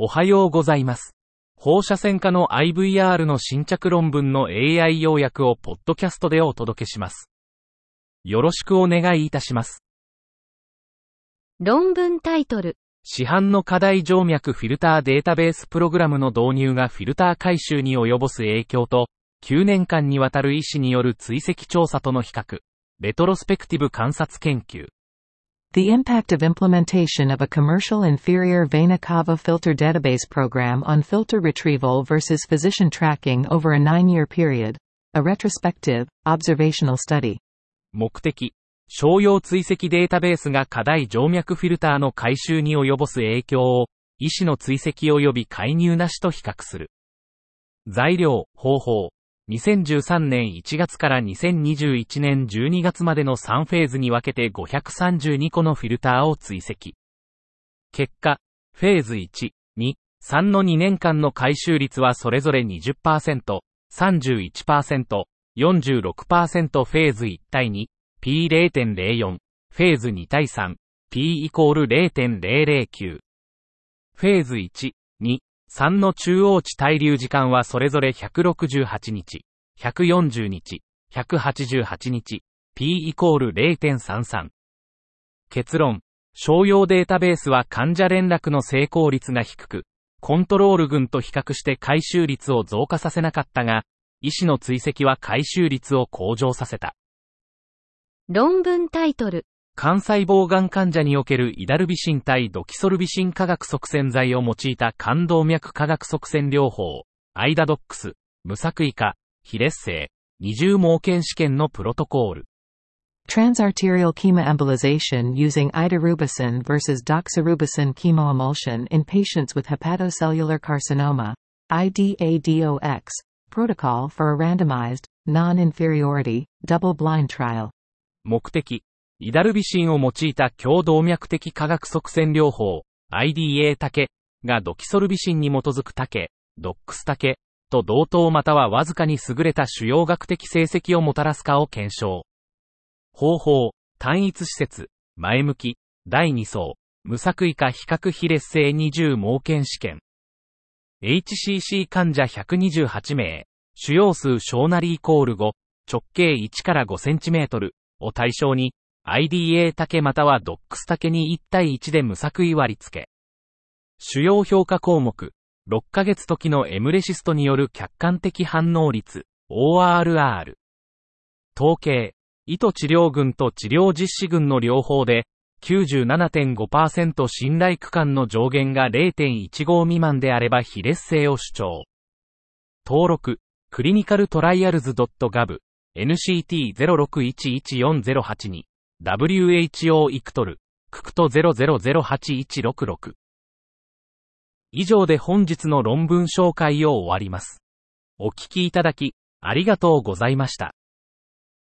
おはようございます。放射線科の IVR の新着論文の AI 要約をポッドキャストでお届けします。よろしくお願いいたします。論文タイトル。市販の課題静脈フィルターデータベースプログラムの導入がフィルター回収に及ぼす影響と、9年間にわたる医師による追跡調査との比較、レトロスペクティブ観察研究。The impact of implementation of a commercial inferior vena cava filter database program on filter retrieval versus physician tracking over a nine-year period. A retrospective, observational study. 目的、商用追跡データベースが課題静脈フィルターの回収に及ぼす影響を、医師の追跡及び介入なしと比較する。材料、方法。 2013年1月から2021年12月までの3フェーズに分けて532個のフィルターを追跡。結果、フェーズ1、2、3の2年間の回収率はそれぞれ20%、31%、46%フェーズ1対2、P0.04、フェーズ2対3、P イコール0.009。フェーズ1、2、3の中央値滞留時間はそれぞれ168日、140日、188日、P イコール0.33。結論、商用データベースは患者連絡の成功率が低く、コントロール群と比較して回収率を増加させなかったが、医師の追跡は回収率を向上させた。論文タイトル。肝細胞がん患者におけるイダルビシン対ドキソルビシン化学側線剤を用いた肝動脈化学側線療法、アイダドックス、無作為化、非劣性、二重盲検試験のプロトコール。Transarterial chemoembolization using idarubicin versus doxorubicin chemoemulsion in patients with hepatocellular carcinoma. IDADOX. Protocol for a randomized, non-inferiority, double-blind trial. 目的、イダルビシンを用いた強動脈的化学側線療法、IDA 竹がドキソルビシンに基づく竹、ドックス竹と同等またはわずかに優れた主要学的成績をもたらすかを検証。方法、単一施設、前向き、第2層、無作為化比較比列性二重盲検試験。HCC 患者128名、主要数小なりイコール5、直径1から5センチメートルを対象に、IDA 竹または DOX 竹に1対1で無作為割り付け。主要評価項目、6ヶ月時のエムレシストによる客観的反応率、ORR。統計、意図治療群と治療実施群の両方で、97.5%信頼区間の上限が0.15未満であれば非劣性を主張。登録、クリニカルトライアルズ .gov、NCT06114082、WHO イクトル、ククト0008166。以上で本日の論文紹介を終わります。お聞きいただき、ありがとうございました。